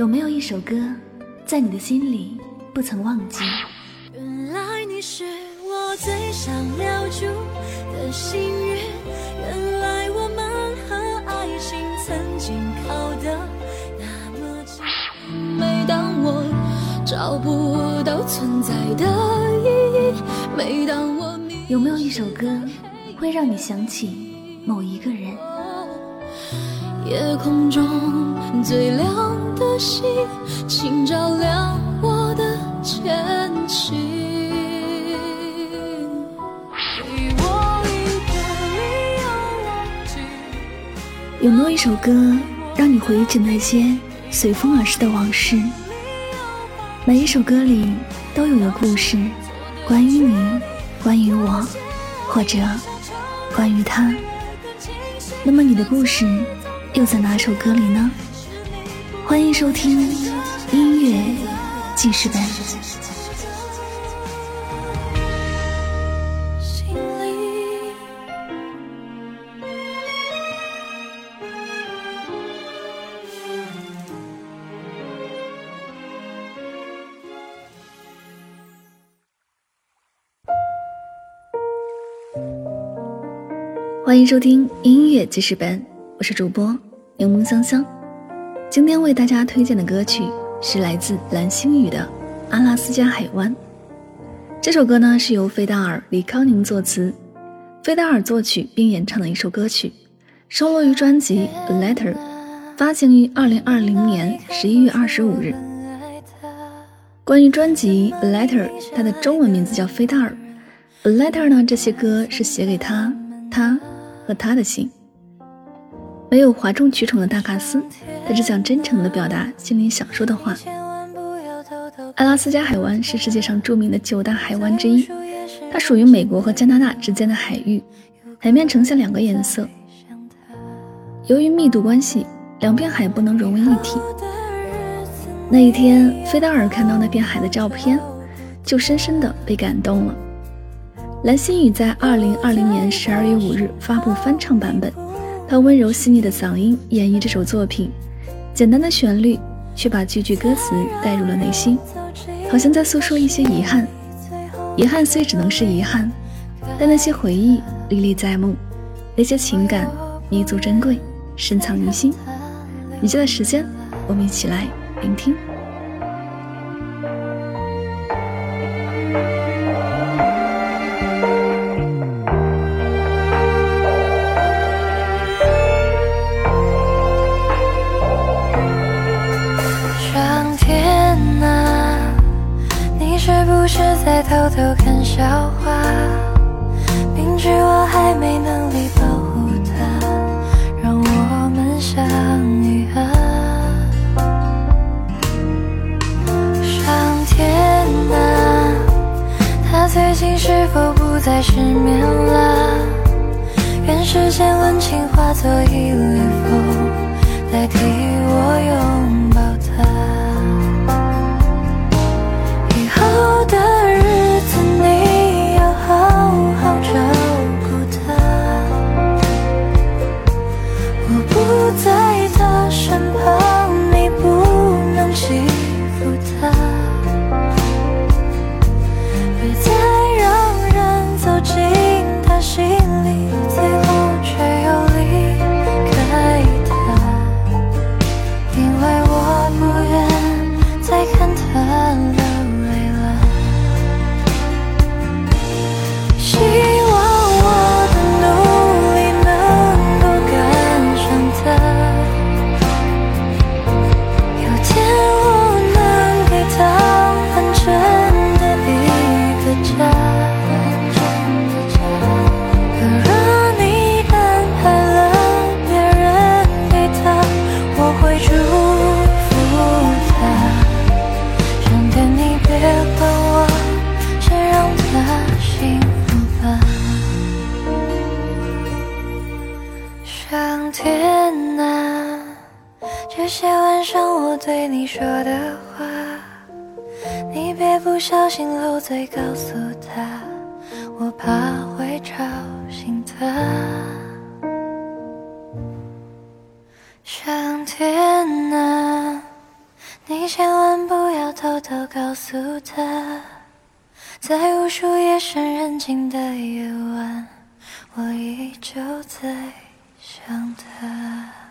有没有一首歌，在你的心里不曾忘记？原来你是我最想留住的幸运，原来我们和爱情曾经靠得那么近。每当我找不到存在的意义，每当我迷有没有一首歌，会让你想起某一个人？夜空中最亮的星，请照亮我的前行。有没有一首歌，让你回忆起那些随风而逝的往事？每一首歌里都有个故事，关于你，关于我，或者关于他。那么你的故事？又在哪首歌里呢？欢迎收听音乐记事本。欢迎收听音乐记事本。我是主播柠檬香香，今天为大家推荐的歌曲是来自蓝星宇的《阿拉斯加海湾》。这首歌呢是由费达尔、李康宁作词，费达尔作曲并演唱的一首歌曲，收录于专辑《A Letter》，发行于二零二零年十一月二十五日。关于专辑《A Letter》，它的中文名字叫费达尔，《A Letter》呢这些歌是写给他、他和他的信。没有哗众取宠的大卡斯，他只想真诚地表达心里想说的话。阿拉斯加海湾是世界上著名的九大海湾之一，它属于美国和加拿大之间的海域，海面呈现两个颜色。由于密度关系，两片海不能融为一体。那一天，菲达尔看到那片海的照片，就深深地被感动了。蓝心宇在二零二零年十二月五日发布翻唱版本。他温柔细腻的嗓音演绎这首作品，简单的旋律却把句句歌词带入了内心，好像在诉说一些遗憾。遗憾虽只能是遗憾，但那些回忆历历在目，那些情感弥足珍贵，深藏于心。以下的时间，我们一起来聆听。笑话，明知我还没能力保护他，让我们相遇啊！上天啊，他最近是否不再失眠了？愿世间温情化作一缕风，天呐，这些晚上我对你说的话，你别不小心漏嘴告诉他，我怕会吵醒他。上天啊，你千万不要偷偷告诉他，在无数夜深人静的夜晚，我依旧在。想他。